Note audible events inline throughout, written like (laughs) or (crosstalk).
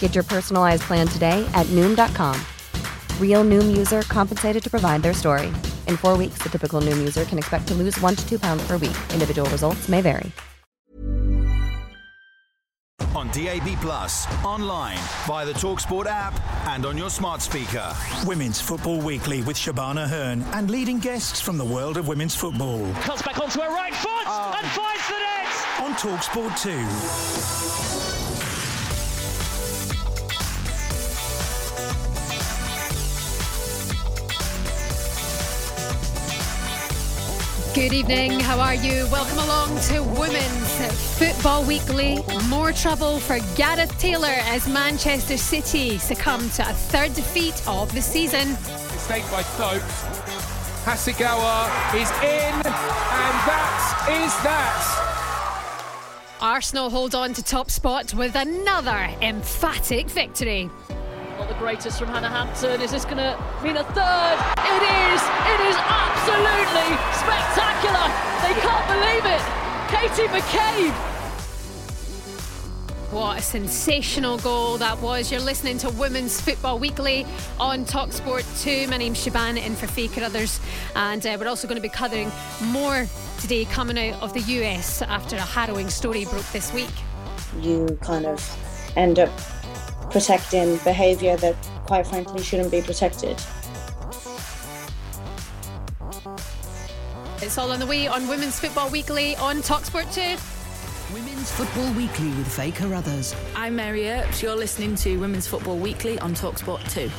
Get your personalized plan today at Noom.com. Real Noom user compensated to provide their story. In four weeks, the typical Noom user can expect to lose one to two pounds per week. Individual results may vary. On DAB Plus, online, via the Talksport app, and on your smart speaker. Women's Football Weekly with Shebahn Aherne and leading guests from the world of women's football. Cuts back onto her right foot and oh. finds the net! On Talksport 2. Good evening, how are you? Welcome along to Women's Football Weekly. More trouble for Gareth Taylor as Manchester City succumb to a third defeat of the season. Mistake by Stokes. Hasegawa is in, and that is that. Arsenal hold on to top spot with another emphatic victory. Not the greatest from Hannah Hampton. Is this going to mean a third? It is! It is absolutely spectacular! They can't believe it! Katie McCabe! What a sensational goal that was. You're listening to Women's Football Weekly on Talksport 2. My name's Shebahn in for Faye Carruthers, and uh, we're also going to be covering more today coming out of the US after a harrowing story broke this week. You kind of end up protecting behaviour that, quite frankly, shouldn't be protected. It's all on the way on Women's Football Weekly on Talksport 2. Women's Football Weekly with Faye Carruthers. I'm Mary Earps. You're listening to Women's Football Weekly on Talksport 2.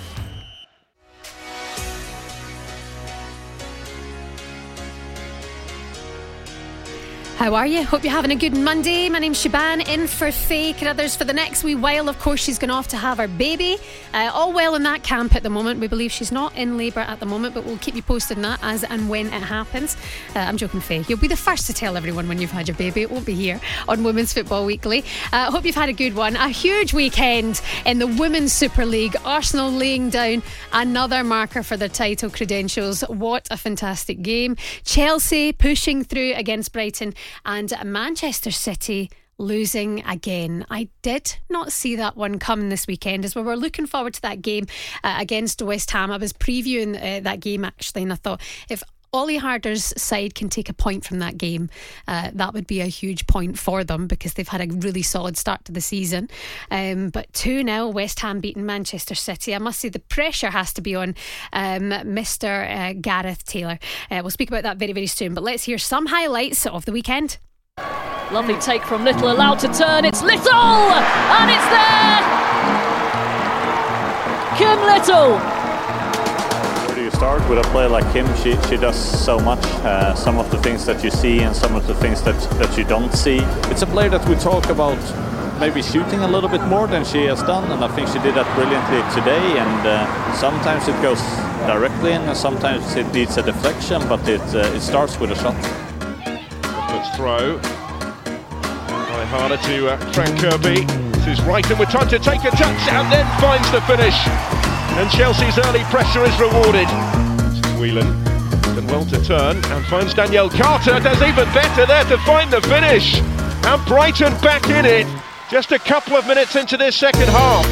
How are you? Hope you're having a good Monday. My name's Shebahn, in for Faye Carruthers for the next wee while. Of course, she's going off to have her baby. Uh, all well in that camp at the moment. We believe she's not in labour at the moment, but we'll keep you posted on that as and when it happens. Uh, I'm joking, Faye. You'll be the first to tell everyone when you've had your baby. It won't be here on Women's Football Weekly. Uh, hope you've had a good one. A huge weekend in the Women's Super League. Arsenal laying down another marker for their title credentials. What a fantastic game. Chelsea pushing through against Brighton and Manchester City losing again. I did not see that one coming this weekend as we were looking forward to that game uh, against West Ham. I was previewing uh, that game actually, and I thought if Olli Harder's side can take a point from that game, uh, that would be a huge point for them because they've had a really solid start to the season. Um, but 2 0, West Ham beating Manchester City. I must say the pressure has to be on um, Mr. Uh, Gareth Taylor. Uh, we'll speak about that very, very soon, but let's hear some highlights of the weekend. Lovely take from Little, allowed to turn. It's Little! And it's there! Kim Little start with a player like him, She, she does so much. Uh, some of the things that you see and some of the things that, that you don't see. It's a player that we talk about maybe shooting a little bit more than she has done, and I think she did that brilliantly today. And uh, sometimes it goes directly in, and sometimes it needs a deflection, but it uh, it starts with a shot. Let's throw. Try harder to uh, Fran Kirby. This is right, and we're trying to take a touch and then finds the finish. And Chelsea's early pressure is rewarded. Whelan done well to turn and finds Danielle Carter. Does even better there to find the finish. And Brighton back in it. Just a couple of minutes into this second half.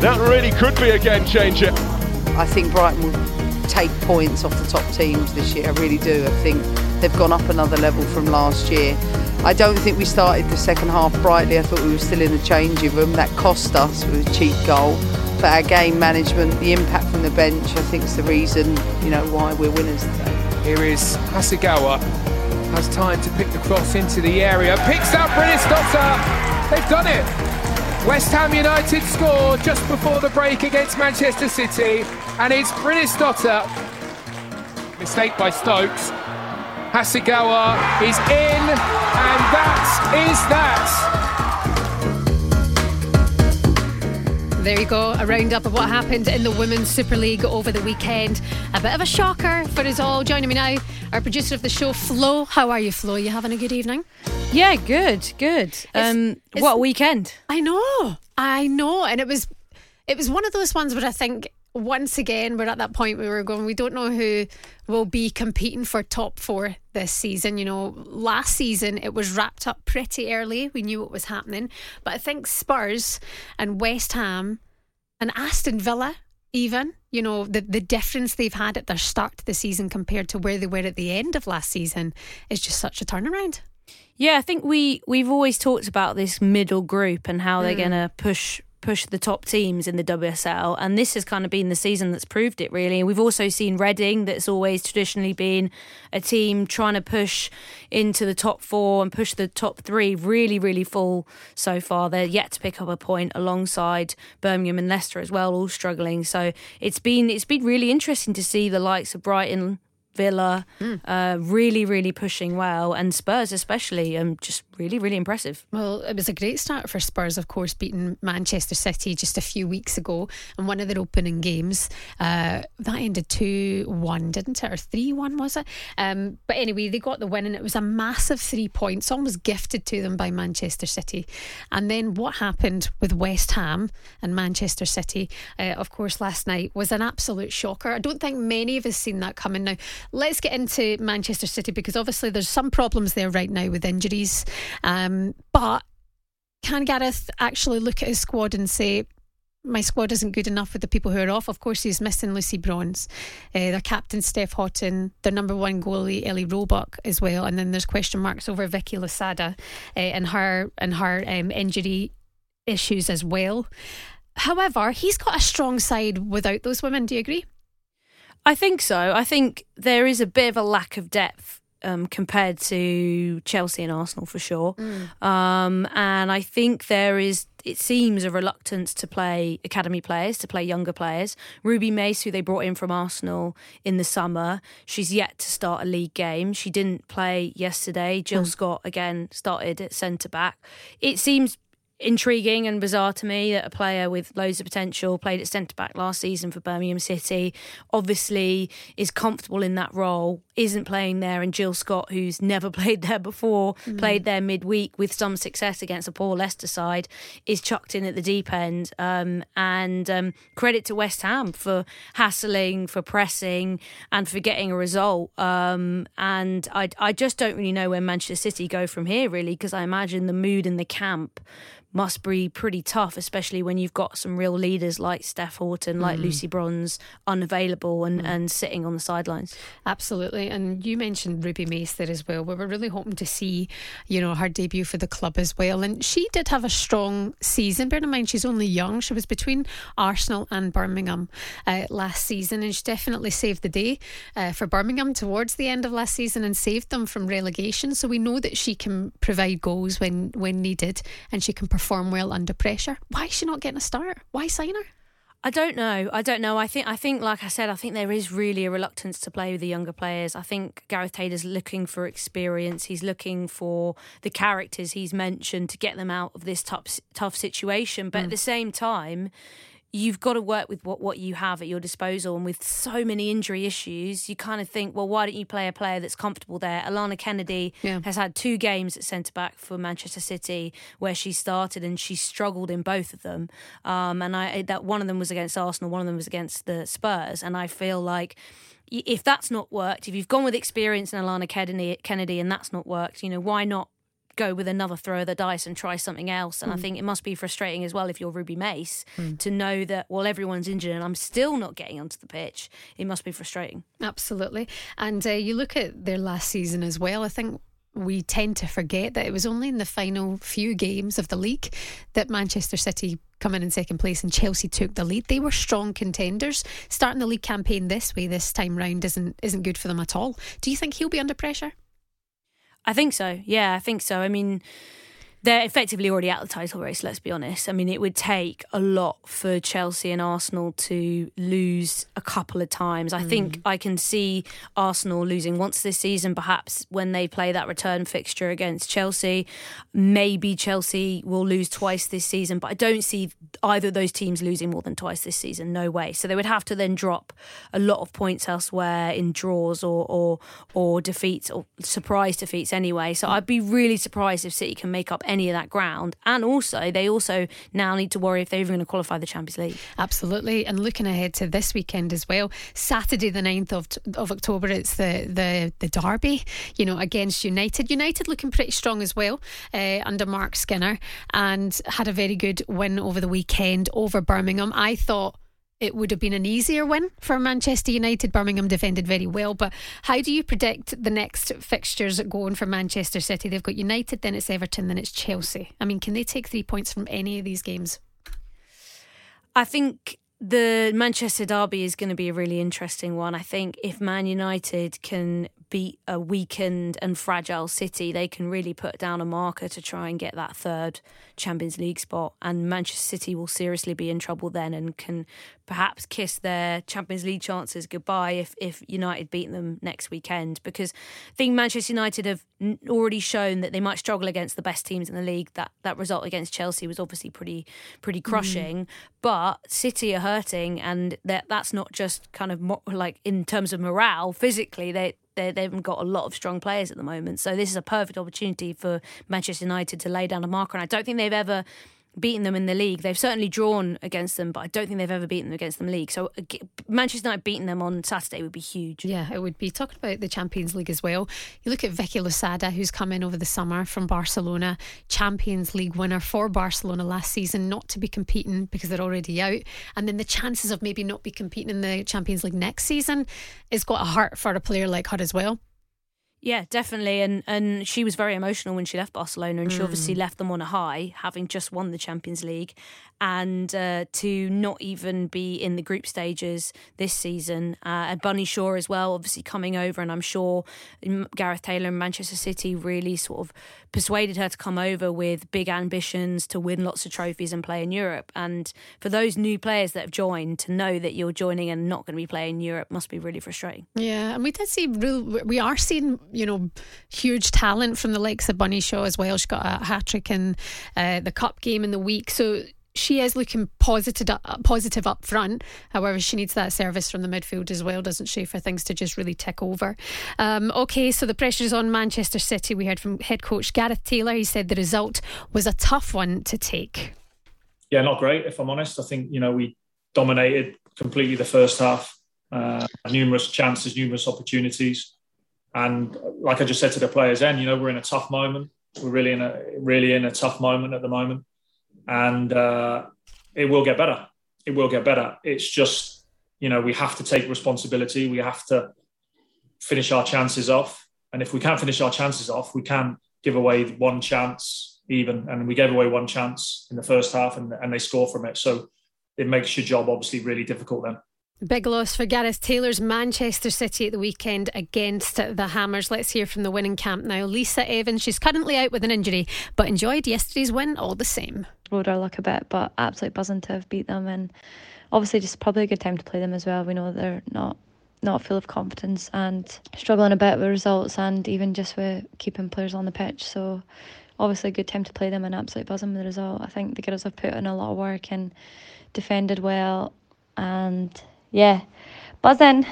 That really could be a game changer. I think Brighton will take points off the top teams this year. I really do. I think they've gone up another level from last year. I don't think we started the second half brightly. I thought we were still in the changing room. That cost us with a cheap goal. Our game management, the impact from the bench, I think is the reason, you know, why we're winners today. Here is Hasegawa. Has time to pick the cross into the area. Picks up Brynjarsdottir. They've done it. West Ham United score just before the break against Manchester City. And it's Brynjarsdottir. Mistake by Stokes. Hasegawa is in. And that is that. There you go, a roundup of what happened in the Women's Super League over the weekend. A bit of a shocker for us all. Joining me now, our producer of the show, Flo. How are you, Flo? You having a good evening? Yeah, good, good. Um, it's- what a weekend! I know, I know, and it was, it was one of those ones where I think once again we're at that point where we're going. We don't know who will be competing for top four this season. You know, last season it was wrapped up pretty early. We knew what was happening, but I think Spurs and West Ham and Aston Villa. Even you know the the difference they've had at their start to the season compared to where they were at the end of last season is just such a turnaround. Yeah, I think we we've always talked about this middle group and how they're Mm. going to push push the top teams in the WSL, and this has kind of been the season that's proved it really. And we've also seen Reading, that's always traditionally been a team trying to push into the top four and push the top three, really, really full so far. They're yet to pick up a point alongside Birmingham and Leicester as well, all struggling. So it's been it's been really interesting to see the likes of Brighton. Villa, uh, really, really pushing well, and Spurs especially, um, just really, really impressive. Well, it was a great start for Spurs, of course, beating Manchester City just a few weeks ago in one of their opening games. Uh, that ended 2 1, didn't it? Or 3 1, was it? Um, but anyway, they got the win, and it was a massive three points, almost gifted to them by Manchester City. And then what happened with West Ham and Manchester City, uh, of course, last night was an absolute shocker. I don't think many of us seen that coming. Now, let's get into Manchester City because obviously there's some problems there right now with injuries. Um, but can Gareth actually look at his squad and say, my squad isn't good enough with the people who are off. Of course, he's missing Lucy Bronze, uh, their captain Steph Houghton, their number one goalie Ellie Roebuck as well, and then there's question marks over Vicky Losada uh, and her and her um, injury issues as well. However, he's got a strong side without those women. Do you agree? I think so. I think there is a bit of a lack of depth um, compared to Chelsea and Arsenal for sure. Um, and I think there is, it seems, a reluctance to play academy players, to play younger players. Ruby Mace, who they brought in from Arsenal in the summer, she's yet to start a league game. She didn't play yesterday. Jill Mm. Scott, again, started at centre back. It seems intriguing and bizarre to me that a player with loads of potential played at centre back last season for Birmingham City, obviously is comfortable in that role, isn't playing there, and Jill Scott, who's never (laughs) played there before, Mm. played there midweek with some success against a poor Leicester side, is chucked in at the deep end. Um, and um, credit to West Ham for hassling, for pressing, and for getting a result. Um, and I, I just don't really know where Manchester City go from here, really, because I imagine the mood in the camp must be pretty tough, especially when you've got some real leaders like Steph Houghton, like Mm. Lucy Bronze, unavailable and, and sitting on the sidelines. Absolutely. And you mentioned Ruby Mace there as well. We were really hoping to see, you know, her debut for the club as well. And she did have a strong season. Bear in mind, she's only young. She was between Arsenal and Birmingham uh, last season. And she definitely saved the day uh, for Birmingham towards the end of last season and saved them from relegation. So we know that she can provide goals when, when needed and she can perform well under pressure. Why is she not getting a start? Why sign her? I don't know. I don't know. I think I think like I said, I think there is really a reluctance to play with the younger players. I think Gareth Taylor's looking for experience. He's looking for the characters he's mentioned to get them out of this tough tough situation. But at mm. the same time, you've got to work with what, what you have at your disposal. And with so many injury issues, you kind of think, well, why don't you play a player that's comfortable there? Alana Kennedy Yeah. has had two games at centre back for Manchester City where she started and she struggled in both of them. Um, and I that one of them was against Arsenal, one of them was against the Spurs. And I feel like if that's not worked, if you've gone with experience in Alana Kennedy, Kennedy and that's not worked, you know, why not go with another throw of the dice and try something else? And I Mm. think it must be frustrating as well if you're Ruby Mace Mm. to know that, well, everyone's injured and I'm still not getting onto the pitch. It must be frustrating. Absolutely. And uh, you look at their last season as well. I think we tend to forget that it was only in the final few games of the league that Manchester City come in in second place and Chelsea took the lead. They were strong contenders. Starting the league campaign this way this time round isn't isn't good for them at all. Do you think he'll be under pressure? I think so. Yeah, I think so. I mean, they're effectively already out of the title race, let's be honest. I mean, it would take a lot for Chelsea and Arsenal to lose a couple of times. I mm. think I can see Arsenal losing once this season, perhaps when they play that return fixture against Chelsea. Maybe Chelsea will lose twice this season, but I don't see either of those teams losing more than twice this season. No way. So they would have to then drop a lot of points elsewhere in draws or or, or defeats or surprise defeats anyway. So I'd be really surprised if City can make up any of that ground. And also, they also now need to worry if they're even going to qualify the Champions League. Absolutely. And looking ahead to this weekend as well, Saturday the 9th of, of October, it's the, the, the derby, you know, against United. United looking pretty strong as well uh, under Marc Skinner and had a very good win over the weekend over Birmingham. I thought it would have been an easier win for Manchester United. Birmingham defended very well, but how do you predict the next fixtures going for Manchester City? They've got United, then it's Everton, then it's Chelsea. I mean, can they take three points from any of these games? I think the Manchester derby is going to be a really interesting one. I think if Man United can beat a weakened and fragile City, they can really put down a marker to try and get that third Champions League spot. And Manchester City will seriously be in trouble then and can perhaps kiss their Champions League chances goodbye if, if United beat them next weekend. Because I think Manchester United have already shown that they might struggle against the best teams in the league. That that result against Chelsea was obviously pretty pretty mm. crushing. Mm. But City are hurting, and that that's not just kind of mo- like in terms of morale. Physically, they they, they haven't got a lot of strong players at the moment. So this is a perfect opportunity for Manchester United to lay down a marker. And I don't think they've ever beaten them in the league. They've certainly drawn against them, but I don't think they've ever beaten them against the league. So uh, Manchester United beating them on Saturday would be huge. Yeah, it would be. Talking about the Champions League as well, you look at Vicky Losada, who's come in over the summer from Barcelona, Champions League winner for Barcelona last season, not to be competing because they're already out. And then the chances of maybe not be competing in the Champions League next season is got a heart for a player like her as well. Yeah, definitely. And and she was very emotional when she left Barcelona, and mm. she obviously left them on a high, having just won the Champions League and uh, to not even be in the group stages this season. Uh, and Bunny Shaw as well, obviously coming over, and I'm sure Gareth Taylor and Manchester City really sort of persuaded her to come over with big ambitions to win lots of trophies and play in Europe. And for those new players that have joined, to know that you're joining and not going to be playing in Europe must be really frustrating. Yeah, and we did see real, we are seeing you know huge talent from the likes of Bunny Shaw as well. She got a hat trick in uh, the cup game in the week, so she is looking positive, positive up front. However, she needs that service from the midfield as well, doesn't she, for things to just really tick over. Um, okay, so the pressure is on Manchester City. We heard from head coach Gareth Taylor. He said the result was a tough one to take. Yeah, not great, if I'm honest. I think, you know, we dominated completely the first half. Uh, numerous chances, numerous opportunities. And like I just said to the players then, you know, we're in a tough moment. We're really in a really in a tough moment at the moment and uh, it will get better. It will get better. It's just, you know, we have to take responsibility. We have to finish our chances off. And if we can't finish our chances off, we can't give away one chance even. And we gave away one chance in the first half and, and they score from it. So it makes your job obviously really difficult then. Big loss for Gareth Taylor's Manchester City at the weekend against the Hammers. Let's hear from the winning camp now. Lisa Evans, she's currently out with an injury, but enjoyed yesterday's win all the same. Rode our luck a bit, but absolutely buzzing to have beat them, and obviously just probably a good time to play them as well. We know they're not not full of confidence and struggling a bit with results and even just with keeping players on the pitch. So obviously a good time to play them and absolutely buzzing with the result. I think the girls have put in a lot of work and defended well and yeah, buzzing.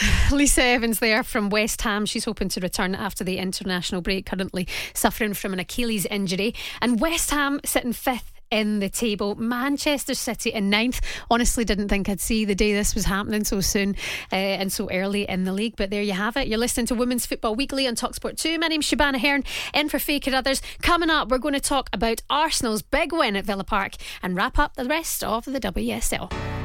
(sighs) Lisa Evans there from West Ham. She's hoping to return after the international break, currently suffering from an Achilles injury. And West Ham sitting fifth in the table. Manchester City in ninth. Honestly, didn't think I'd see the day this was happening so soon uh, and so early in the league. But there you have it. You're listening to Women's Football Weekly on Talksport 2. My name's Shebahn Aherne, in for Faye Carruthers. Coming up, we're going to talk about Arsenal's big win at Villa Park and wrap up the rest of the WSL.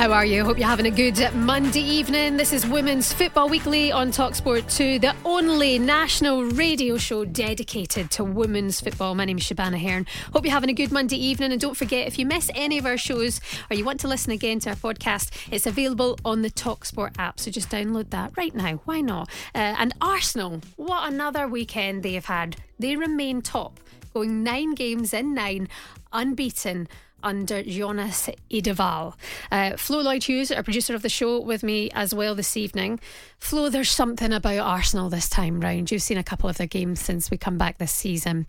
How are you? Hope you're having a good Monday evening. This is Women's Football Weekly on Talksport 2, the only national radio show dedicated to women's football. My name is Shebahn Aherne. Hope you're having a good Monday evening. And don't forget, if you miss any of our shows or you want to listen again to our podcast, it's available on the Talksport app. So just download that right now. Why not? Uh, and Arsenal, what another weekend they've had. They remain top, going nine games in nine, unbeaten under Jonas Eidevall. Uh, Flo Lloyd Hughes, our producer of the show, with me as well this evening. Flo, there's something about Arsenal this time round. You've seen a couple of their games since we come back this season.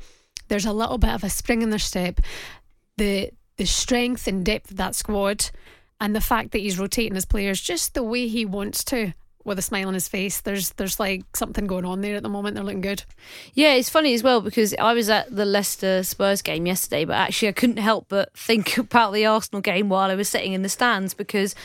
There's a little bit of a spring in their step. The the strength and depth of that squad and the fact that he's rotating his players just the way he wants to with a smile on his face. There's there's like something going on there at the moment. They're looking good. Yeah, it's funny as well because I was at the Leicester Spurs game yesterday, but actually I couldn't help but think (laughs) about the Arsenal game while I was sitting in the stands because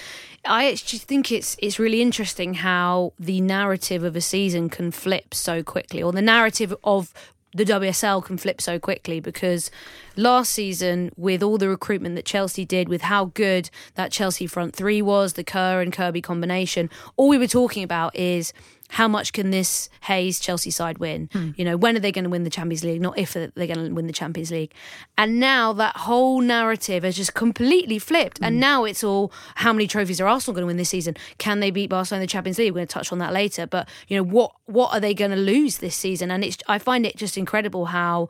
I actually think it's it's really interesting how the narrative of a season can flip so quickly, or the narrative of the WSL can flip so quickly because last season, with all the recruitment that Chelsea did, with how good that Chelsea front three was, the Kerr and Kirby combination, all we were talking about is how much can this Hayes Chelsea side win? Hmm. You know, when are they going to win the Champions League? Not if they're going to win the Champions League. And now that whole narrative has just completely flipped. Hmm. And now it's all how many trophies are Arsenal going to win this season? Can they beat Barcelona in the Champions League? We're going to touch on that later. But you know, what what are they going to lose this season? And it's I find it just incredible how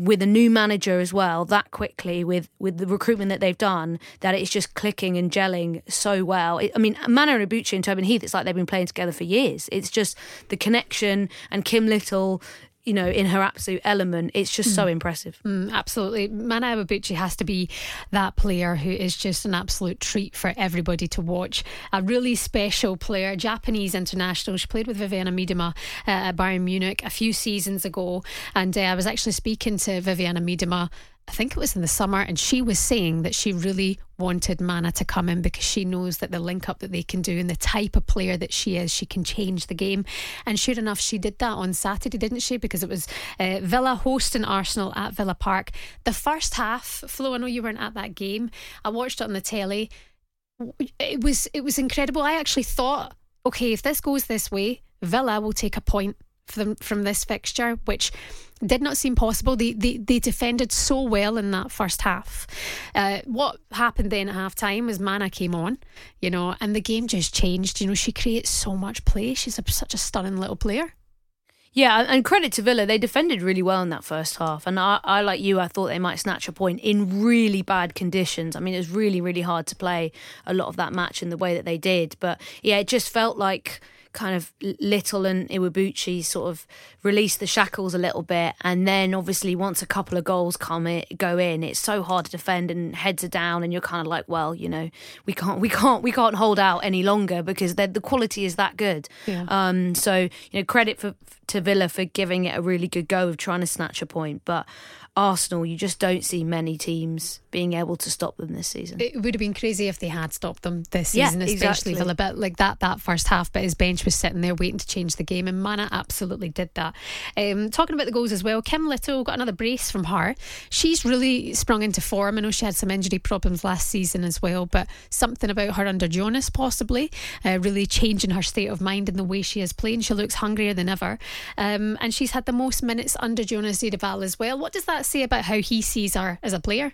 with a new manager as well that quickly with with the recruitment that they've done that it's just clicking and gelling so well. It, i mean and Iwabuchi and Tobin Heath it's like they've been playing together for years. It's just the connection and Kim Little you know, in her absolute element. It's just so impressive. Mm, absolutely. Mana Iwabuchi has to be that player who is just an absolute treat for everybody to watch. A really special player, Japanese international. She played with Vivianne Miedema uh, at Bayern Munich a few seasons ago. And uh, I was actually speaking to Vivianne Miedema I think it was in the summer, and she was saying that she really wanted Mana to come in because she knows that the link up that they can do and the type of player that she is, she can change the game. And sure enough, she did that on Saturday, didn't she? Because it was uh, Villa hosting Arsenal at Villa Park. The first half, Flo, I know you weren't at that game. I watched it on the telly. It was it was incredible. I actually thought, okay, if this goes this way, Villa will take a point from from this fixture, which did not seem possible. They, they, they defended so well in that first half. Uh, what happened then at half time was Mana came on, you know, and the game just changed. You know, she creates so much play. She's a, such a stunning little player. Yeah, and credit to Villa, they defended really well in that first half. And I, I, like you, I thought they might snatch a point in really bad conditions. I mean, it was really, really hard to play a lot of that match in the way that they did. But yeah, it just felt like kind of Little and Iwabuchi sort of release the shackles a little bit, and then obviously once a couple of goals come it, go in, it's so hard to defend and heads are down, and you're kind of like, well, you know, we can't, we can't, we can't hold out any longer because the quality is that good. Yeah. Um, so you know, credit for to Villa for giving it a really good go of trying to snatch a point, but Arsenal, you just don't see many teams being able to stop them this season. It would have been crazy if they had stopped them this Yeah, season, especially exactly. Villa. But like that, that first half, but his bench was sitting there waiting to change the game, and Mana absolutely did that. Um, talking about the goals as well, Kim Little got another brace from her. She's really sprung into form. I know she had some injury problems last season as well, but something about her under Jonas possibly uh, really changing her state of mind and the way she is playing. She looks hungrier than ever, um, and she's had the most minutes under Jonas Eidevall as well. What does that say about how he sees her as a player?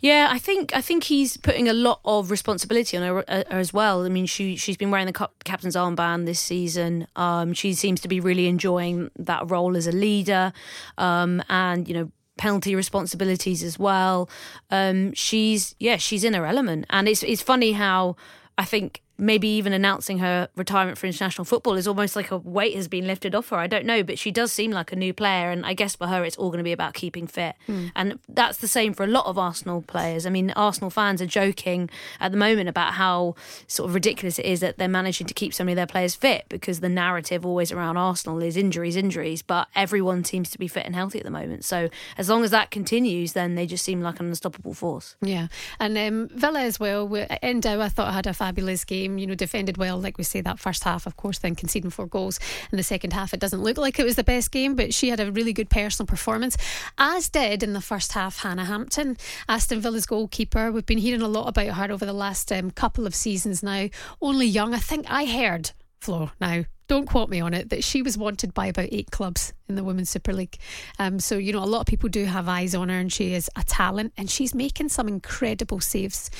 Yeah, I think I think he's putting a lot of responsibility on her, uh, as well. I mean, she she's been wearing the cap- captain's armband this season. Um, she seems to be really enjoying that role as a leader, um, and you know penalty responsibilities as well. Um, she's yeah, she's in her element, and it's it's funny how I think maybe even announcing her retirement for international football is almost like a weight has been lifted off her. I don't know, but she does seem like a new player, and I guess for her it's all going to be about keeping fit. Mm. And that's the same for a lot of Arsenal players. I mean, Arsenal fans are joking at the moment about how sort of ridiculous it is that they're managing to keep so many of their players fit because the narrative always around Arsenal is injuries, injuries, but everyone seems to be fit and healthy at the moment. So as long as that continues, then they just seem like an unstoppable force. Yeah, and um, Villa as well. we- Endau, I thought had a fabulous game. You know, defended well, like we say, that first half, of course, then conceding four goals. In the second half, it doesn't look like it was the best game, but she had a really good personal performance, as did in the first half Hannah Hampton, Aston Villa's goalkeeper. We've been hearing a lot about her over the last um, couple of seasons now. Only young. I think I heard, Flo, now don't quote me on it, that she was wanted by about eight clubs in the Women's Super League. Um, so, you know, a lot of people do have eyes on her and she is a talent and she's making some incredible saves.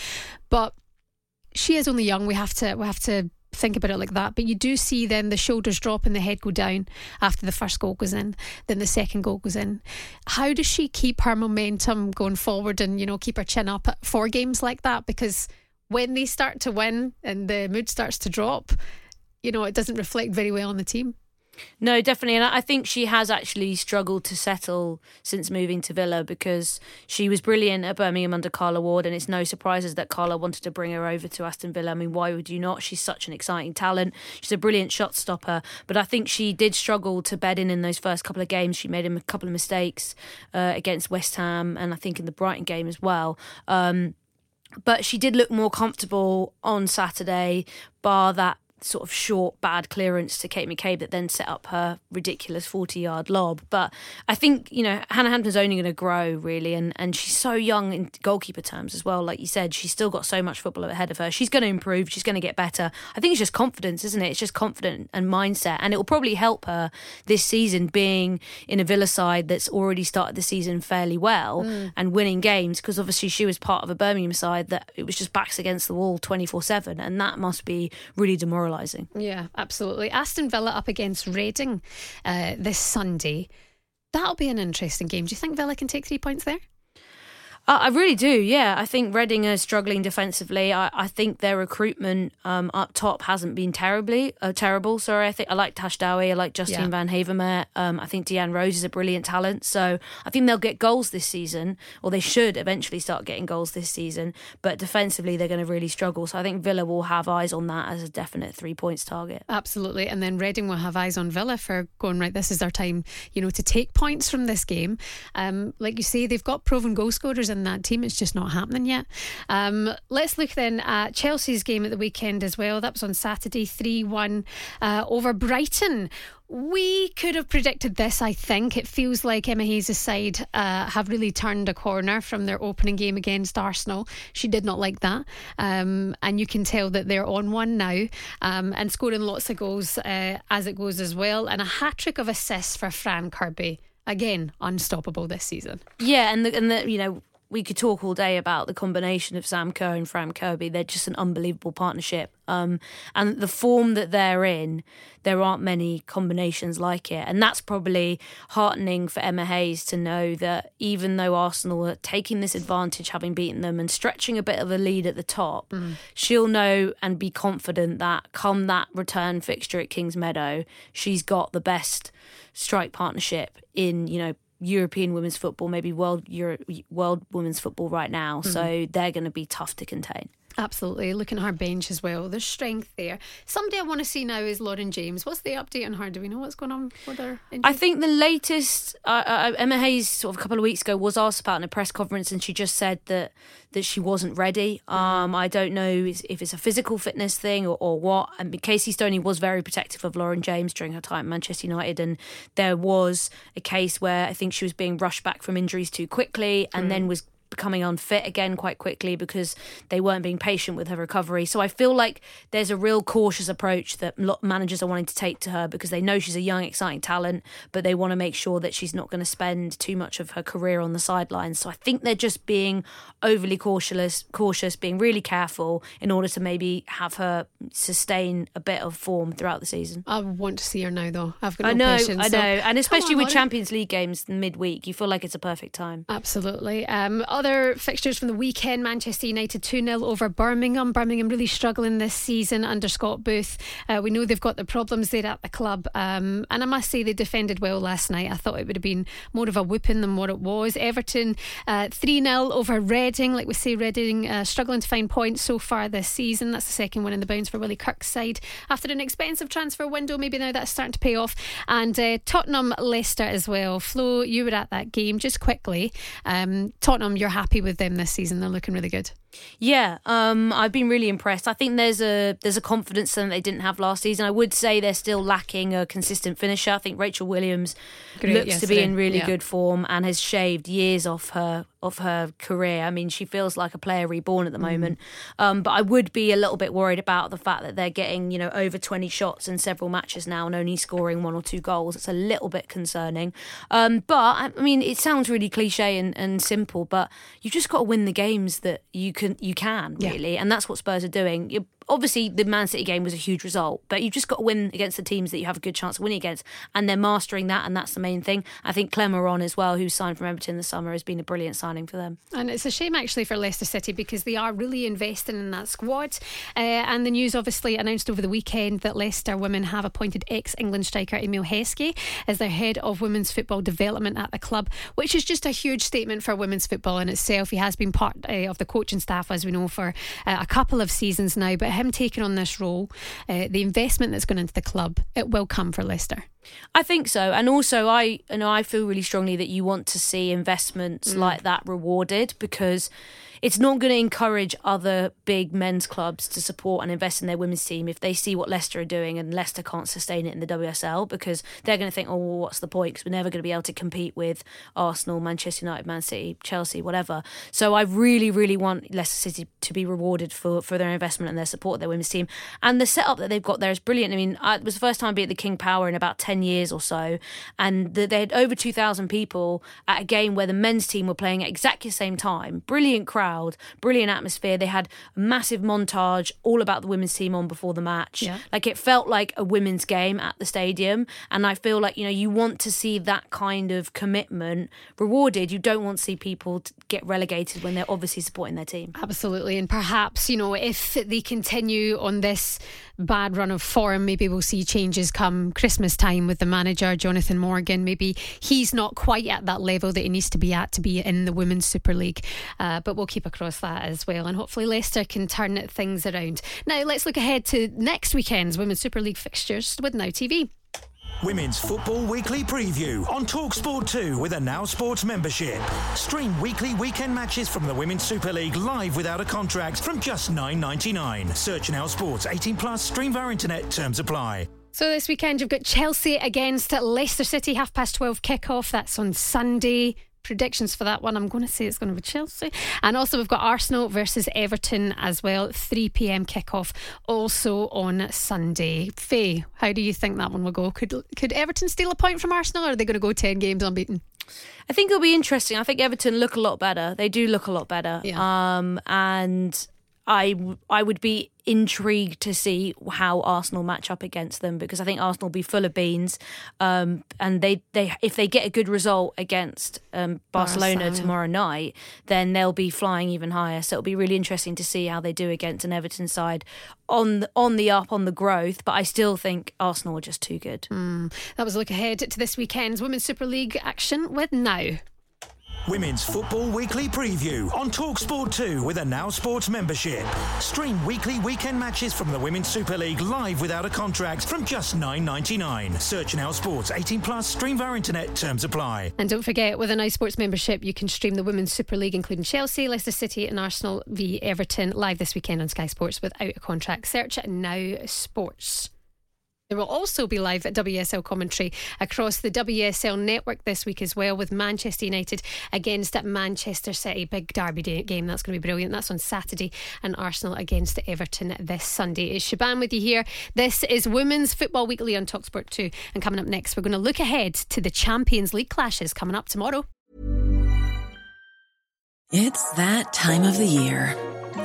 But she is only young. We have to we have to think about it like that. But you do see then the shoulders drop and the head go down after the first goal goes in, then the second goal goes in. How does she keep her momentum going forward and, you know, keep her chin up for games like that? Because when they start to win and the mood starts to drop, you know, it doesn't reflect very well on the team. No, definitely. And I think she has actually struggled to settle since moving to Villa because she was brilliant at Birmingham under Carla Ward. And it's no surprises that Carla wanted to bring her over to Aston Villa. I mean, why would you not? She's such an exciting talent. She's a brilliant shot stopper. But I think she did struggle to bed in in those first couple of games. She made a couple of mistakes uh, against West Ham and I think in the Brighton game as well. Um, but she did look more comfortable on Saturday, bar that sort of short, bad clearance to Kate McCabe that then set up her ridiculous 40 yard lob. But I think, you know, Hannah Hampton's only going to grow, really. And, and she's so young in goalkeeper terms as well. Like you said, she's still got so much football ahead of her. She's going to improve. She's going to get better. I think it's just confidence, isn't it? It's just confidence and mindset. And it will probably help her this season being in a Villa side that's already started the season fairly well mm. and winning games because obviously she was part of a Birmingham side that it was just backs against the wall 24 7. And that must be really demoralising demoralising. Yeah, absolutely. Aston Villa up against Reading uh, this Sunday. That'll be an interesting game. Do you think Villa can take three points there? Uh, I really do, yeah. I think Reading are struggling defensively. I, I think their recruitment um, up top hasn't been terribly uh, terrible. Sorry, I think I like Tash Dowie, I like Justine yeah. Van Havermaet. Um, I think Deanne Rose is a brilliant talent. So I think they'll get goals this season, or they should eventually start getting goals this season. But defensively, they're going to really struggle. So I think Villa will have eyes on that as a definite three points target. Absolutely, and then Reading will have eyes on Villa for going right. This is our time, you know, to take points from this game. Um, like you say, they've got proven goal scorers in that team. It's just not happening yet. Um, let's look then at Chelsea's game at the weekend as well. That was on Saturday, 3 1 uh, over Brighton. We could have predicted this, I think. It feels like Emma Hayes' side uh, have really turned a corner from their opening game against Arsenal. She did not like that. Um, and you can tell that they're on one now um, and scoring lots of goals uh, as it goes as well. And a hat trick of assists for Fran Kirby again unstoppable this season. Yeah, and the, and the you know we could talk all day about the combination of Sam Kerr and Fran Kirby. They're just an unbelievable partnership. Um, and the form that they're in, there aren't many combinations like it. And that's probably heartening for Emma Hayes to know that even though Arsenal are taking this advantage, having beaten them and stretching a bit of a lead at the top, mm. she'll know and be confident that come that return fixture at Kingsmeadow, she's got the best strike partnership in, you know, European women's football, maybe world Euro, world women's football right now. Mm-hmm. So they're going to be tough to contain. Absolutely. Looking at her bench as well. There's strength there. Somebody I want to see now is Lauren James. What's the update on her? Do we know what's going on with her? Injury? I think the latest, uh, uh, Emma Hayes, sort of a couple of weeks ago, was asked about in a press conference, and she just said that that she wasn't ready. Mm-hmm. Um, I don't know if it's a physical fitness thing or, or what. And Casey Stoney was very protective of Lauren James during her time at Manchester United, and there was a case where I think she was being rushed back from injuries too quickly, and mm. then was becoming unfit again quite quickly because they weren't being patient with her recovery. So I feel like there's a real cautious approach that managers are wanting to take to her because they know she's a young, exciting talent, but they want to make sure that she's not going to spend too much of her career on the sidelines. So I think they're just being overly cautious, cautious, being really careful in order to maybe have her sustain a bit of form throughout the season. I want to see her now, though. I've got no I know, patience, I know, so and especially on, with Champions League games midweek, you feel like it's a perfect time. Absolutely. Um, other fixtures from the weekend Manchester United 2 0 over Birmingham. Birmingham really struggling this season under Scott Booth. Uh, we know they've got the problems there at the club. Um, and I must say, they defended well last night. I thought it would have been more of a whooping than what it was. Everton uh, 3 uh, 0 over Reading. Like we say, Reading uh, struggling to find points so far this season. That's the second one in the bounds for Willie Kirk's side. After an expensive transfer window, maybe now that's starting to pay off. And uh, Tottenham Leicester as well. Flo, you were at that game. Just quickly, um, Tottenham, you're happy with them this season. They're looking really good. Yeah, um, I've been really impressed. I think there's a there's a confidence that they didn't have last season. I would say they're still lacking a consistent finisher. I think Rachel Williams Great looks yesterday, to be in really yeah. good form and has shaved years off her of her career. I mean, she feels like a player reborn at the moment. Um, but I would be a little bit worried about the fact that they're getting you know over 20 shots in several matches now and only scoring one or two goals. It's a little bit concerning. Um, but I I mean, it sounds really cliche and, and simple, but you've just got to win the games that you can you can Yeah. really, and that's what Spurs are doing. You, obviously, the Man City game was a huge result, but you've just got to win against the teams that you have a good chance of winning against, and they're mastering that, and that's the main thing. I think Clemeron as well, who signed from Everton this summer, has been a brilliant signing for them. And it's a shame actually for Leicester City because they are really investing in that squad. Uh, and the news obviously announced over the weekend that Leicester women have appointed ex England striker Emile Heskey as their head of women's football development at the club, which is just a huge statement for women's football in itself. He has been part uh, of the coaching staff, as we know, for uh, a couple of seasons now. But him taking on this role, uh, the investment that's gone into the club, it will come for Leicester. I think so, and also I, you know, I feel really strongly that you want to see investments Mm. like that rewarded because it's not going to encourage other big men's clubs to support and invest in their women's team if they see what Leicester are doing and Leicester can't sustain it in the WSL because they're going to think, oh, well, what's the point? Because we're never going to be able to compete with Arsenal, Manchester United, Man City, Chelsea, whatever. So I really, really want Leicester City to be rewarded for for their investment and their support of their women's team. And the setup that they've got there is brilliant. I mean, I, it was the first time I'd be at the King Power in about 10 years or so. And the, they had over 2,000 people at a game where the men's team were playing at exactly the same time. Brilliant crowd, brilliant atmosphere. They had a massive montage all about the women's team on before the match. Yeah. Like it felt like a women's game at the stadium. And I feel like, you know, you want to see that kind of commitment rewarded. You don't want to see people get relegated when they're obviously supporting their team. Absolutely. And perhaps, you know, if they continue on this bad run of form, maybe we'll see changes come Christmas time with the manager, Jonathan Morgan. Maybe he's not quite at that level that he needs to be at to be in the Women's Super League. Uh, but we'll keep across that as well. And hopefully Leicester can turn things around. Now, let's look ahead to next weekend's Women's Super League fixtures with Now TV. Women's Football Weekly Preview on Talksport 2 with a Now Sports membership. Stream weekly weekend matches from the Women's Super League live without a contract from just $9.99. Search Now Sports 18 plus, stream via internet, terms apply. So this weekend you've got Chelsea against Leicester City, half past 12 kick-off. That's on Sunday. Predictions for that one, I'm going to say it's going to be Chelsea. And also we've got Arsenal versus Everton as well, 3 p.m. kick-off, also on Sunday. Faye, how do you think that one will go? Could could Everton steal a point from Arsenal or are they going to go 10 games unbeaten? I think it'll be interesting. I think Everton look a lot better. They do look a lot better. Um, and I I would be intrigued to see how Arsenal match up against them because I think Arsenal will be full of beans. Um, and they, they if they get a good result against um, Barcelona tomorrow night, then they'll be flying even higher. So it'll be really interesting to see how they do against an Everton side on the, on the up, on the growth. But I still think Arsenal are just too good. That was a look ahead to this weekend's Women's Super League action with Now. Women's Football Weekly Preview on Talksport 2 with a Now Sports membership. Stream weekly weekend matches from the Women's Super League live without a contract from just $9.99. Search Now Sports 18 plus, stream via internet, terms apply. And don't forget, with a Now Sports membership, you can stream the Women's Super League, including Chelsea, Leicester City, and Arsenal v Everton, live this weekend on Sky Sports without a contract. Search Now Sports. There will also be live WSL commentary across the WSL network this week as well, with Manchester United against Manchester City. Big derby day game. That's going to be brilliant. That's on Saturday, and Arsenal against Everton this Sunday. It's Shebahn with you here. This is Women's Football Weekly on Talksport 2. And coming up next, we're going to look ahead to the Champions League clashes coming up tomorrow. It's that time of the year.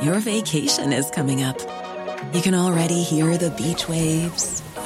Your vacation is coming up. You can already hear the beach waves,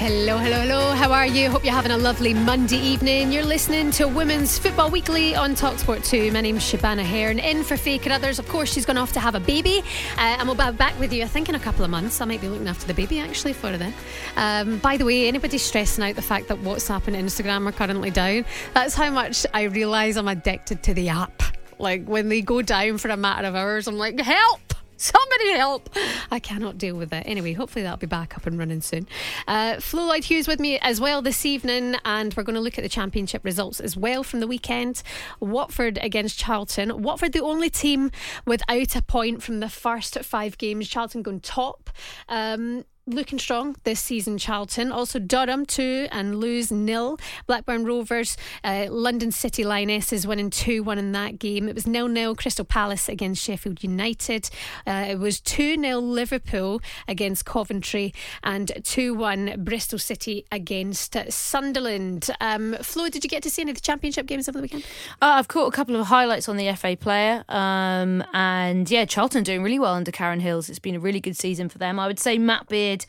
Hello, hello, hello. How are you? Hope you're having a lovely Monday evening. You're listening to Women's Football Weekly on Talksport 2. My name's Shebahn Aherne, in for Faye Carruthers. Of course, she's gone off to have a baby, uh, and we'll be back with you, I think, in a couple of months. I might be looking after the baby actually for then. Um, by the way, anybody stressing out the fact that WhatsApp and Instagram are currently down, that's how much I realise I'm addicted to the app. Like when they go down for a matter of hours, I'm like, help! Somebody help! I cannot deal with it. Anyway, hopefully that'll be back up and running soon. Uh, Flo Lloyd Hughes with me as well this evening, and we're going to look at the championship results as well from the weekend. Watford against Charlton. Watford, the only team without a point from the first five games. Charlton going top. Um, looking strong this season, Charlton. Also, Durham 2 and Lewes nil. Blackburn Rovers, uh, London City Lionesses winning 2 1 in that game. It was nil nil Crystal Palace against Sheffield United. Uh, it was 2 0 Liverpool against Coventry and 2 1 Bristol City against Sunderland. Um, Flo, did you get to see any of the championship games over the weekend? Uh, I've caught a couple of highlights on the FA player. Um, and yeah, Charlton doing really well under Karen Hills. It's been a really good season for them. I would say Matt Beard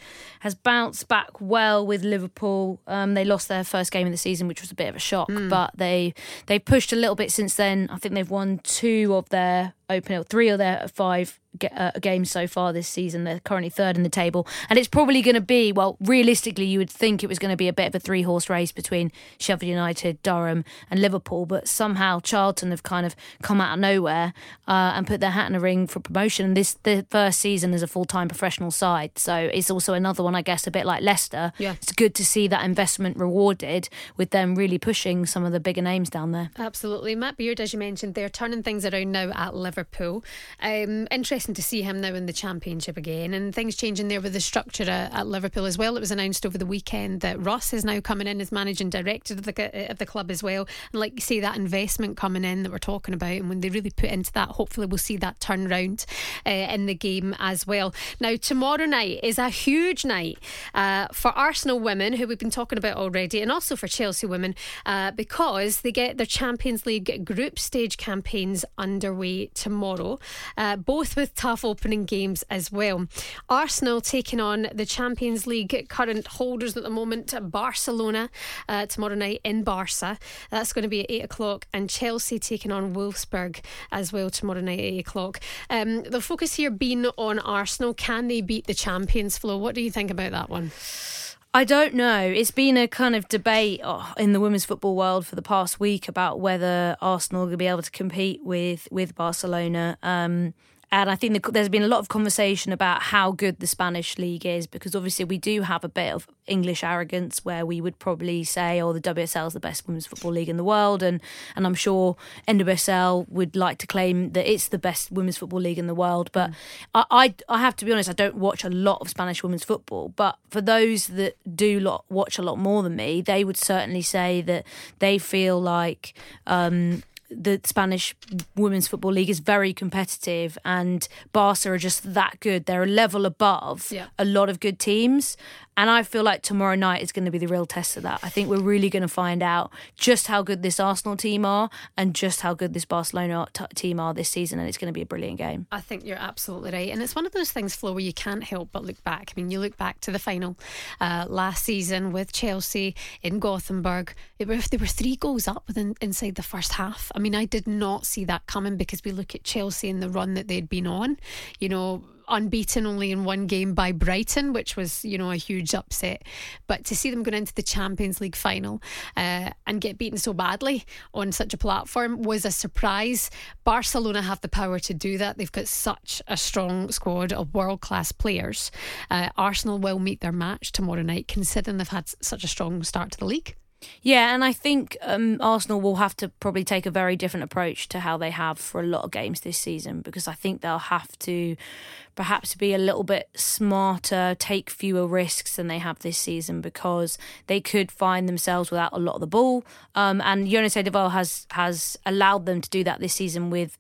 has bounced back well with Liverpool. Um, they lost their first game of the season, which was a bit of a shock, Hmm. but they they pushed a little bit since then. I think they've won two of their open, three of their five uh, games so far this season. They're currently third in the table, and it's probably going to be well. Realistically, you would think it was going to be a bit of a three horse race between Sheffield United, Durham, and Liverpool, but somehow Charlton have kind of come out of nowhere uh, and put their hat in a ring for promotion. And this the first season as a full time professional side, so it's also another one, I guess, a bit like Leicester. Yeah. it's good to see that investment rewarded with them really pushing some of the bigger names down there. Absolutely. Matt Beard, as you mentioned, they're turning things around now at Liverpool. Um, interesting to see him now in the Championship again, and things changing there with the structure at, at Liverpool as well. It was announced over the weekend that Ross is now coming in as managing director of the, of the club as well. And like you say, that investment coming in that we're talking about, and when they really put into that, hopefully we'll see that turn round uh, in the game as well. Now, tomorrow night is a huge night uh, for Arsenal women, who we've been talking about already, and also for Chelsea women, uh, because they get their Champions League group stage campaigns underway tomorrow, uh, both with tough opening games as well. Arsenal taking on the Champions League current holders at the moment, Barcelona, uh, tomorrow night in Barca. That's going to be at 8 o'clock, and Chelsea taking on Wolfsburg as well tomorrow night at 8 o'clock. Um, the focus here being on Arsenal. Can they beat the champions, Flo? What do you think about that one? I don't know. It's been a kind of debate oh, in the women's football world for the past week about whether Arsenal will be able to compete with with Barcelona. Um, and I think the, there's been a lot of conversation about how good the Spanish league is because obviously we do have a bit of English arrogance where we would probably say, "Oh, the WSL is the best women's football league in the world," and and I'm sure NWSL would like to claim that it's the best women's football league in the world. But I, I I have to be honest, I don't watch a lot of Spanish women's football. But for those that do lot, watch a lot more than me, they would certainly say that they feel like. Um, the Spanish Women's Football League is very competitive, and Barca are just that good. They're a level above Yeah. a lot of good teams. And I feel like tomorrow night is going to be the real test of that. I think we're really going to find out just how good this Arsenal team are and just how good this Barcelona t- team are this season. And it's going to be a brilliant game. I think you're absolutely right. And it's one of those things, Flo, where you can't help but look back. I mean, you look back to the final uh, last season with Chelsea in Gothenburg. It were, there were three goals up within inside the first half. I mean, I did not see that coming because we look at Chelsea and the run that they'd been on. You know, unbeaten only in one game by Brighton, which was, you know, a huge upset. But to see them going into the Champions League final uh, and get beaten so badly on such a platform was a surprise. Barcelona have the power to do that. They've got such a strong squad of world class players. Uh, Arsenal will meet their match tomorrow night, considering they've had such a strong start to the league. Yeah, and I think um, Arsenal will have to probably take a very different approach to how they have for a lot of games this season because I think they'll have to perhaps be a little bit smarter, take fewer risks than they have this season because they could find themselves without a lot of the ball. Um, and Jonas Eidevall has has allowed them to do that this season with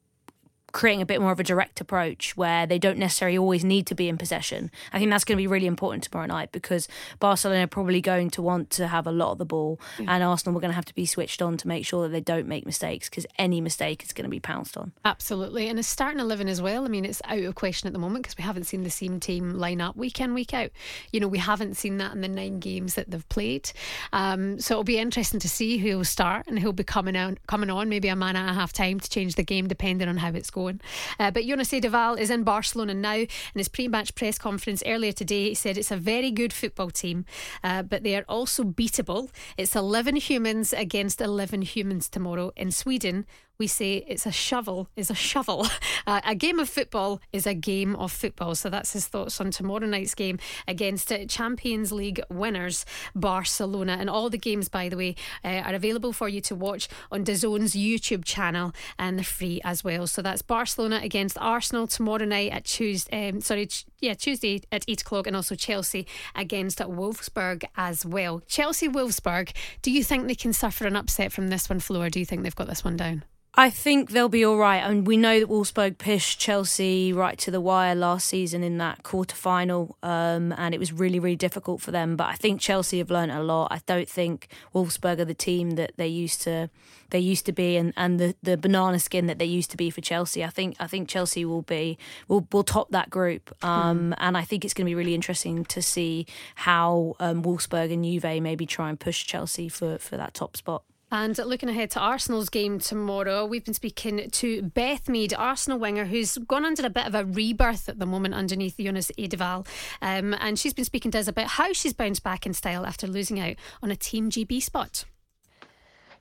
creating a bit more of a direct approach where they don't necessarily always need to be in possession. I think that's going to be really important tomorrow night because Barcelona are probably going to want to have a lot of the ball, and Arsenal are going to have to be switched on to make sure that they don't make mistakes because any mistake is going to be pounced on. Absolutely, and a starting eleven as well. I mean, it's out of question at the moment because we haven't seen the same team line up week in week out. You know, we haven't seen that in the nine games that they've played. Um, so it'll be interesting to see who'll start and who'll be coming out, coming on. Maybe a man at a half time to change the game depending on how it's going going. Uh, but Jonas Eidevall is in Barcelona now. In his pre match press conference earlier today, he said it's a very good football team, uh, but they are also beatable. It's 11 humans against 11 humans tomorrow in Sweden we say it's a shovel is a shovel. (laughs) Uh, a game of football is a game of football. So that's his thoughts on tomorrow night's game against Champions League winners Barcelona. And all the games, by the way, uh, are available for you to watch on DAZN's YouTube channel, and they're free as well. So that's Barcelona against Arsenal tomorrow night at Tuesday. Um, sorry, yeah, Tuesday at eight o'clock, and also Chelsea against Wolfsburg as well. Chelsea Wolfsburg. Do you think they can suffer an upset from this one, Flo, or do you think they've got this one down? I think they'll be all right. I and mean, we know that Wolfsburg pushed Chelsea right to the wire last season in that quarter final, um, and it was really, really difficult for them. But I think Chelsea have learned a lot. I don't think Wolfsburg are the team that they used to they used to be, and, and the, the banana skin that they used to be for Chelsea. I think I think Chelsea will be will will top that group, um, mm. and I think it's going to be really interesting to see how um, Wolfsburg and Juve maybe try and push Chelsea for for that top spot. And looking ahead to Arsenal's game tomorrow, we've been speaking to Beth Mead, Arsenal winger, who's gone under a bit of a rebirth at the moment underneath Jonas Eidevall. Um, and she's been speaking to us about how she's bounced back in style after losing out on a Team GB spot.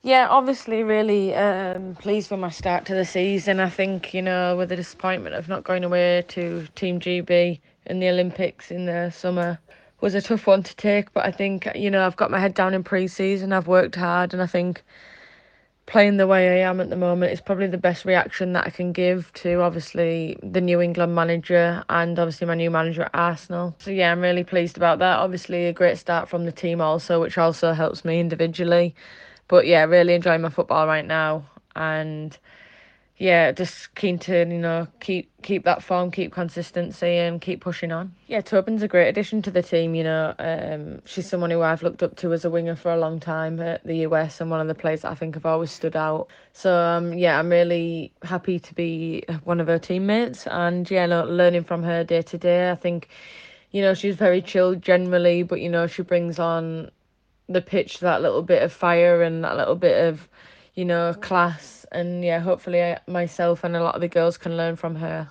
Yeah, obviously, really um, pleased with my start to the season. I think, you know, with the disappointment of not going away to Team GB in the Olympics in the summer, was a tough one to take, but I think you know I've got my head down in pre-season. I've worked hard, and I think playing the way I am at the moment is probably the best reaction that I can give to obviously the New England manager and obviously my new manager at Arsenal. So yeah, I'm really pleased about that. Obviously a great start from the team also, which also helps me individually. But yeah, really enjoying my football right now and yeah, just keen to you know keep keep that form, keep consistency, and keep pushing on. Yeah, Tobin's a great addition to the team. You know, um, she's someone who I've looked up to as a winger for a long time at the US, and one of the players that I think have always stood out. So um, yeah, I'm really happy to be one of her teammates, and yeah, learning from her day to day. I think, you know, she's very chilled generally, but you know, she brings on the pitch that little bit of fire and that little bit of, you know, class and yeah, hopefully I, myself and a lot of the girls can learn from her.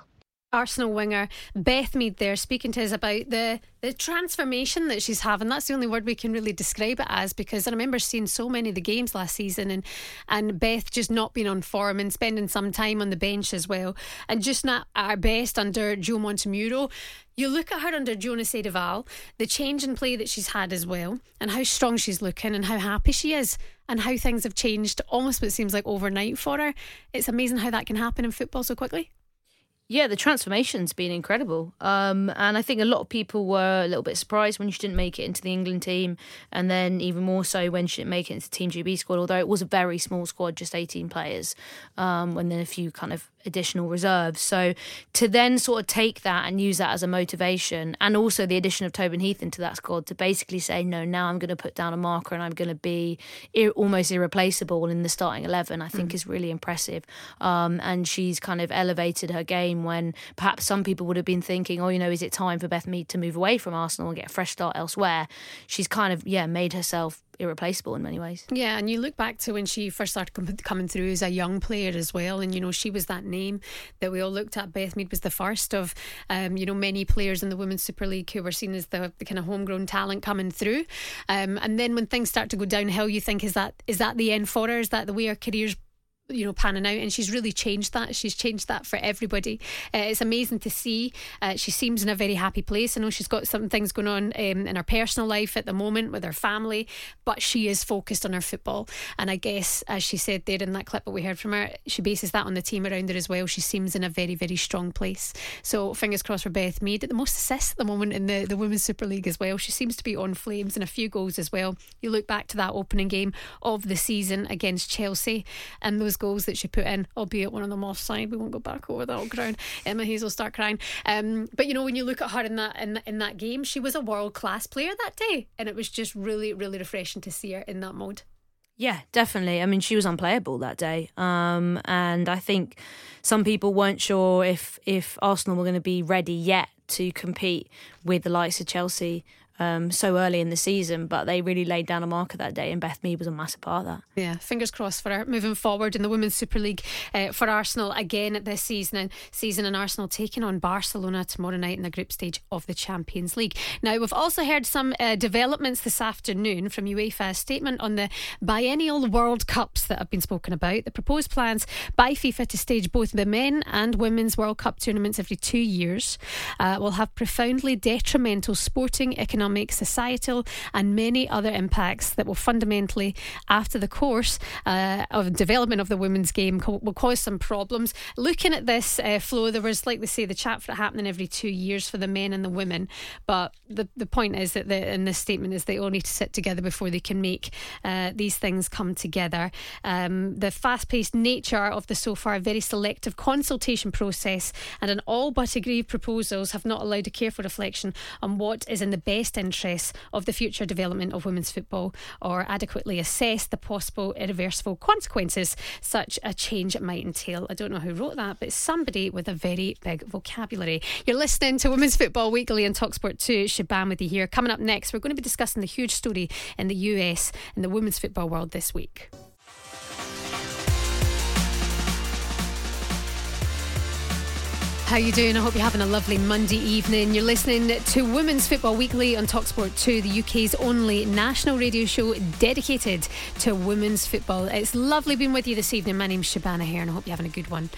Arsenal winger Beth Mead there speaking to us about the the transformation that she's having. That's the only word we can really describe it as because I remember seeing so many of the games last season and and Beth just not being on form and spending some time on the bench as well and just not her best under Joe Montemuro. You look at her under Jonas Eidevall, the change in play that she's had as well, and how strong she's looking and how happy she is, and how things have changed almost what seems like overnight for her. It's amazing how that can happen in football so quickly. Yeah, the transformation's been incredible. Um, and I think a lot of people were a little bit surprised when she didn't make it into the England team, and then even more so when she didn't make it into the Team GB squad, although it was a very small squad, just 18 players, um, and then a few kind of additional reserves. So to then sort of take that and use that as a motivation, and also the addition of Tobin Heath into that squad to basically say, no, now I'm going to put down a marker and I'm going to be ir- almost irreplaceable in the starting 11, I think mm. is really impressive. Um, and she's kind of elevated her game when perhaps some people would have been thinking, oh, you know, is it time for Beth Mead to move away from Arsenal and get a fresh start elsewhere? She's kind of, yeah, made herself irreplaceable in many ways. Yeah, and you look back to when she first started com- coming through as a young player as well, and you know she was that name that we all looked at. Beth Mead was the first of um, you know many players in the Women's Super League who were seen as the, the kind of homegrown talent coming through. Um, and then when things start to go downhill, you think is that is that the end for her? Is that the way her career's you know panning out and she's really changed that. She's changed that for everybody. Uh, it's amazing to see uh, she seems in a very happy place. I know she's got some things going on um, in her personal life at the moment with her family but she is focused on her football. And I guess as she said there in that clip that we heard from her she bases that on the team around her as well. She seems in a very very strong place. So fingers crossed for Beth Mead at the most assists at the moment in the, the Women's Super League as well. She seems to be on flames and a few goals as well. You look back to that opening game of the season against Chelsea and those goals that she put in, albeit one of them offside. We won't go back over that ground. Emma Hayes will start crying. Um, but you know, when you look at her in that in, in that game, she was a world class player that day, and it was just really, really refreshing to see her in that mode. Yeah, definitely. I mean, she was unplayable that day, um, and I think some people weren't sure if if Arsenal were going to be ready yet to compete with the likes of Chelsea um, so early in the season, but they really laid down a marker that day, and Beth Mead was a massive part of that. Yeah, fingers crossed for moving forward in the Women's Super League uh, for Arsenal again this season. And season and Arsenal taking on Barcelona tomorrow night in the group stage of the Champions League. Now we've also heard some uh, developments this afternoon from UEFA's statement on the biennial World Cups that have been spoken about. The proposed plans by FIFA to stage both the men and women's World Cup tournaments every two years uh, will have profoundly detrimental sporting, economic economic, societal, and many other impacts that will fundamentally, after the course uh, of development of the women's game, co- will cause some problems. Looking at this uh, flow, there was, like they say, the chat for it happening every two years for the men and the women. But the, the point is that the, in this statement is they all need to sit together before they can make uh, these things come together. Um, the fast paced nature of the so far very selective consultation process and an all but agreed proposals have not allowed a careful reflection on what is in the best interests of the future development of women's football or adequately assess the possible irreversible consequences such a change might entail. I don't know who wrote that, but somebody with a very big vocabulary. You're listening to Women's Football Weekly and Talksport 2. Shebahn with you here. Coming up next, we're going to be discussing the huge story in the US in the women's football world this week. How you doing? I hope you're having a lovely Monday evening. You're listening to Women's Football Weekly on Talksport 2, the UK's only national radio show dedicated to women's football. It's lovely being with you this evening. My name's Shebahn Aherne and I hope you're having a good one.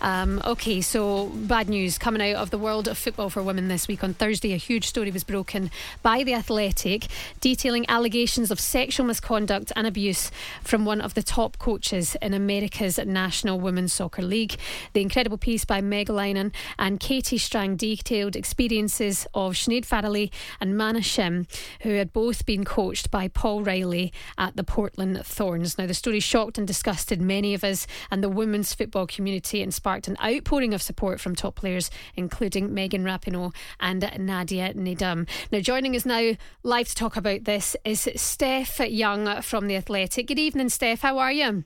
Um, okay, so bad news coming out of the world of football for women this week. On Thursday, a huge story was broken by The Athletic detailing allegations of sexual misconduct and abuse from one of the top coaches in America's National Women's Soccer League. The incredible piece by Meg Linehan and Katie Strang detailed experiences of Sinead Farrelly and Mana Shim, who had both been coached by Paul Riley at the Portland Thorns. Now, the story shocked and disgusted many of us and the women's football community and sparked an outpouring of support from top players, including Megan Rapinoe and Nadia Nadim. Now, joining us now live to talk about this is Steph Yang from The Athletic. Good evening, Steph. How are you?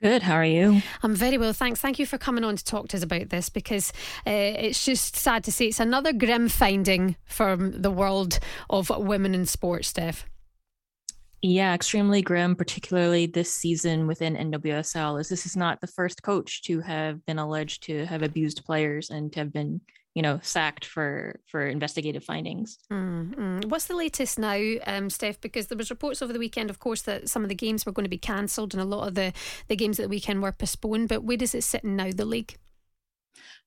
Good. How are you? I'm very well, thanks. Thank you for coming on to talk to us about this because uh, it's just sad to see it's another grim finding from the world of women in sports, Steph. Yeah, extremely grim, particularly this season within NWSL, as this is not the first coach to have been alleged to have abused players and to have been you know sacked for for investigative findings. Mm, what's the latest now um, steph? Because there was reports over the weekend of course that some of the games were going to be cancelled and a lot of the the games at the weekend were postponed but where does it sit now the league?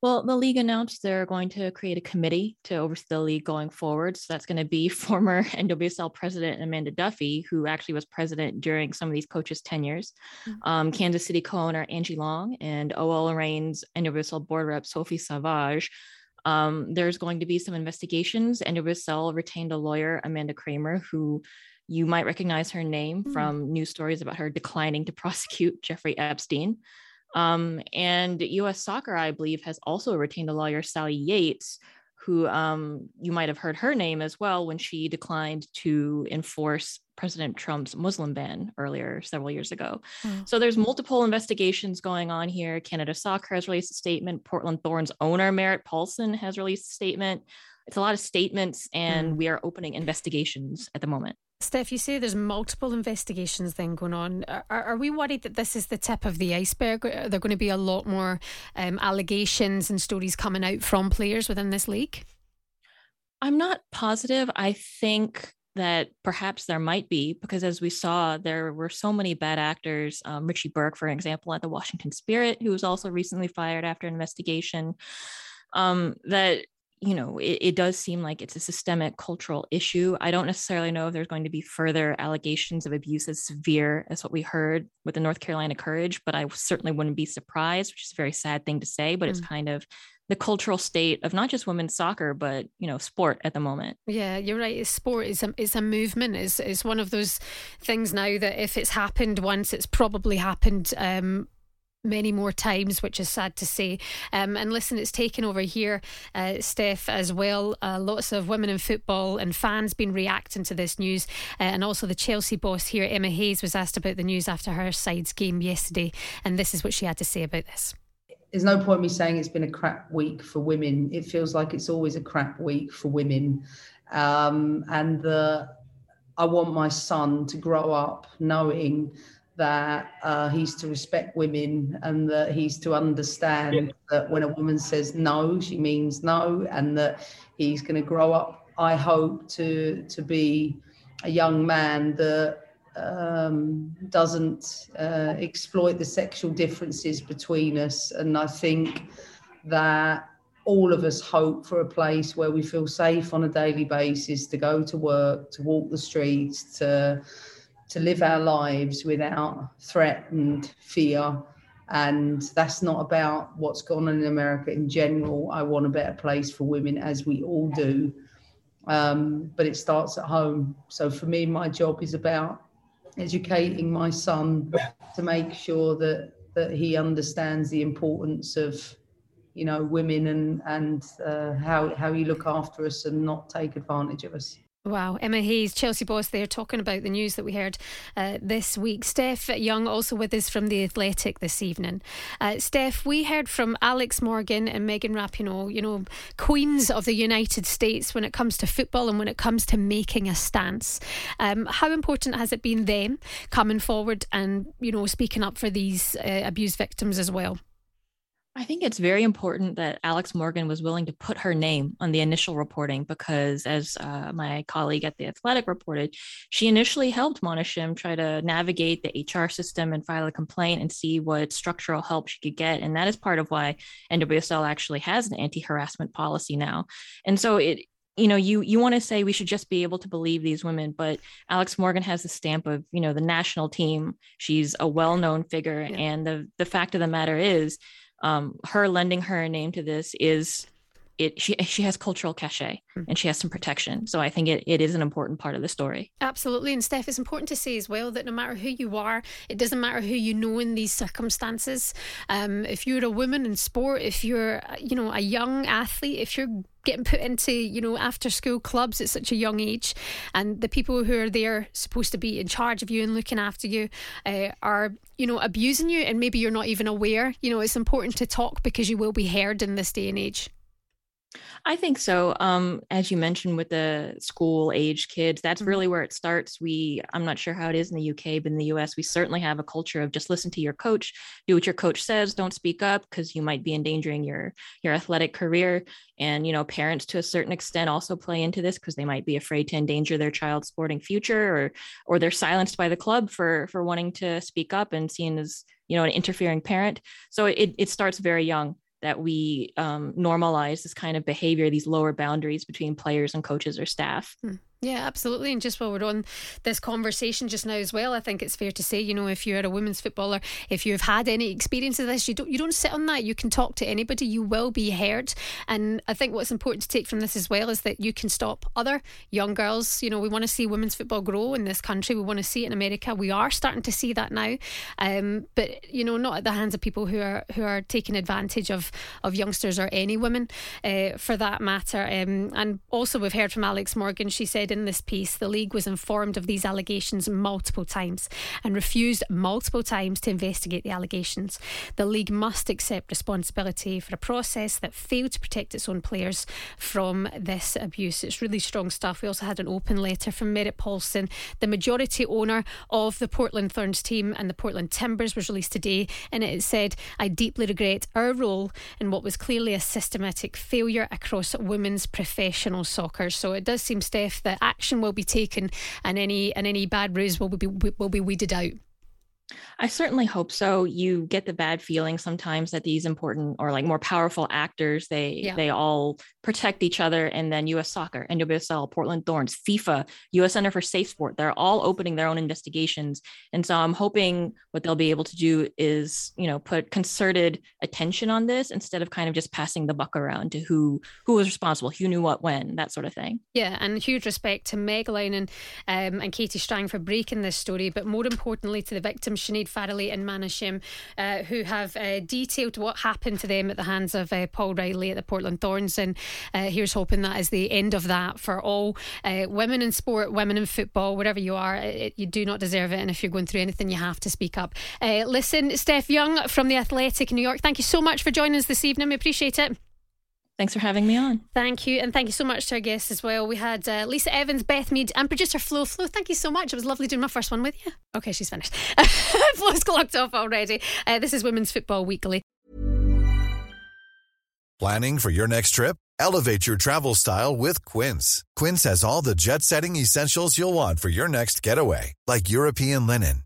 Well, the league announced they're going to create a committee to oversee the league going forward. So that's going to be (laughs) former NWSL president Amanda Duffy, who actually was president during some of these coaches' tenures, mm-hmm. um, Kansas City co-owner Angie Long, and OL Reigns NWSL board rep Sophie Savage, um, there's going to be some investigations. NWSL retained a lawyer, Amanda Kramer, who you might recognize her name mm. from news stories about her declining to (laughs) prosecute Jeffrey Epstein. Um, and US Soccer, I believe, has also retained a lawyer, Sally Yates, who um, you might have heard her name as well when she declined to enforce President Trump's Muslim ban earlier several years ago. Mm. So there's multiple investigations going on here. Canada Soccer has released a statement. Portland Thorns owner Merritt Paulson has released a statement. It's a lot of statements, and mm. we are opening investigations at the moment. Steph, you say there's multiple investigations then going on. Are, are, we worried that this is the tip of the iceberg? Are there going to be a lot more um, allegations and stories coming out from players within this league? I'm not positive. I think that perhaps there might be because as we saw there were so many bad actors um, richie burke for example at the washington spirit who was also recently fired after an investigation um, that you know it, it, does seem like it's a systemic cultural issue. I don't necessarily know if there's going to be further allegations of abuse as severe as what we heard with the north carolina courage but i certainly wouldn't be surprised which is a very sad thing to say but mm. it's kind of the cultural state of not just women's soccer but you know sport at the moment. Yeah you're right. Sport is a, it's a movement. Is is one of those things now that if it's happened once it's probably happened um, many more times, which is sad to say. Um, and listen, it's taken over here, uh, Steph, as well. Uh, lots of women in football and fans been reacting to this news. Uh, and also, the Chelsea boss here, Emma Hayes, was asked about the news after her side's game yesterday. And this is what she had to say about this there's no point me saying it's been a crap week for women. It feels like it's always a crap week for women. Um, and the, I want my son to grow up knowing that uh, he's to respect women and that he's to understand yeah. that when a woman says no, she means no, and that he's going to grow up, I hope, to, to be a young man that um, doesn't uh, exploit the sexual differences between us. And I think that all of us hope for a place where we feel safe on a daily basis to go to work, to walk the streets, to to live our lives without threat and fear. And that's not about what's gone on in America in general. I want a better place for women, as we all do. Um, but it starts at home. So for me, my job is about educating my son to make sure that that he understands the importance of you know women and and uh, how how you look after us and not take advantage of us Wow, Emma Hayes, Chelsea boss, there talking about the news that we heard uh, this week. Steph Yang also with us from The Athletic this evening. Uh, Steph, we heard from Alex Morgan and Megan Rapinoe, you know, queens of the United States when it comes to football and when it comes to making a stance. Um, how important has it been them coming forward and, you know, speaking up for these uh, abuse victims as well? I think it's very important that Alex Morgan was willing to put her name on the initial reporting because, as uh, my colleague at The Athletic reported, she initially helped Mona Shim try to navigate the HR system and file a complaint and see what structural help she could get. And that is part of why NWSL actually has an anti harassment policy now. And so it, you know you you want to say we should just be able to believe these women but alex morgan has the stamp of you know the national team she's a well-known figure yeah. and the the fact of the matter is um, her lending her name to this is it she she has cultural cachet mm. and she has some protection. So I think it, it is an important part of the story. Absolutely. And Steph, it's important to say as well that no matter who you are, it doesn't matter who you know in these circumstances. Um, if you're a woman in sport, if you're you know a young athlete, if you're getting put into you know after school clubs at such a young age and the people who are there supposed to be in charge of you and looking after you uh, are you know abusing you and maybe you're not even aware you know it's important to talk because you will be heard in this day and age I think so. Um, as you mentioned with the school age kids, that's mm-hmm. really where it starts. We, I'm not sure how it is in the UK, but in the US, we certainly have a culture of just listen to your coach, do what your coach says, don't speak up because you might be endangering your your athletic career. And you know, parents to a certain extent also play into this because they might be afraid to endanger their child's sporting future, or or they're silenced by the club for for wanting to speak up and seen as you know an interfering parent. So it it starts very young that we um, normalize this kind of behavior, these lower boundaries between players and coaches or staff. Hmm. Yeah, absolutely. And just while we're on this conversation just now as well, I think it's fair to say, you know, if you're a women's footballer, if you've had any experience of this, you don't you don't sit on that. You can talk to anybody. You will be heard. And I think what's important to take from this as well is that you can stop other young girls. You know, we want to see women's football grow in this country. We want to see it in America. We are starting to see that now, um, but you know, not at the hands of people who are who are taking advantage of of youngsters or any women, uh, for that matter. Um, and also, we've heard from Alex Morgan. She said said in this piece the league was informed of these allegations multiple times and refused multiple times to investigate the allegations. The league must accept responsibility for a process that failed to protect its own players from this abuse. It's really strong stuff. We also had an open letter from Merritt Paulson, the majority owner of the Portland Thorns team and the Portland Timbers, was released today, and it said, "I deeply regret our role in what was clearly a systematic failure across women's professional soccer." So it does seem, Steph, that action will be taken, and any and any bad ruse will be will be weeded out. I certainly hope so. You get the bad feeling sometimes that these important or like more powerful actors, they Yeah. they all protect each other. And then US Soccer, NWSL, Portland Thorns, FIFA, US Center for Safe Sport, they're all opening their own investigations. And so I'm hoping what they'll be able to do is, you know, put concerted attention on this instead of kind of just passing the buck around to who who was responsible, who knew what when, that sort of thing. Yeah, and huge respect to Meg Linehan um, and Katie Strang for breaking this story, but more importantly to the victims, Sinead Farrelly and Mana Shim, uh, who have uh, detailed what happened to them at the hands of uh, Paul Riley at the Portland Thorns. And uh, here's hoping that is the end of that for all uh, women in sport, women in football, wherever you are. It, you do not deserve it. And if you're going through anything, you have to speak up. Uh, listen, Steph Yang from The Athletic in New York, thank you so much for joining us this evening. We appreciate it. Thanks for having me on. Thank you, and thank you so much to our guests as well. We had uh, Lisa Evans, Beth Mead, and producer Flo. Flo, thank you so much. It was lovely doing my first one with you. Okay, she's finished. (laughs) Flo's clocked off already. Uh, this is Women's Football Weekly. Planning for your next trip? Elevate your travel style with Quince. Quince has all the jet setting essentials you'll want for your next getaway, like European linen,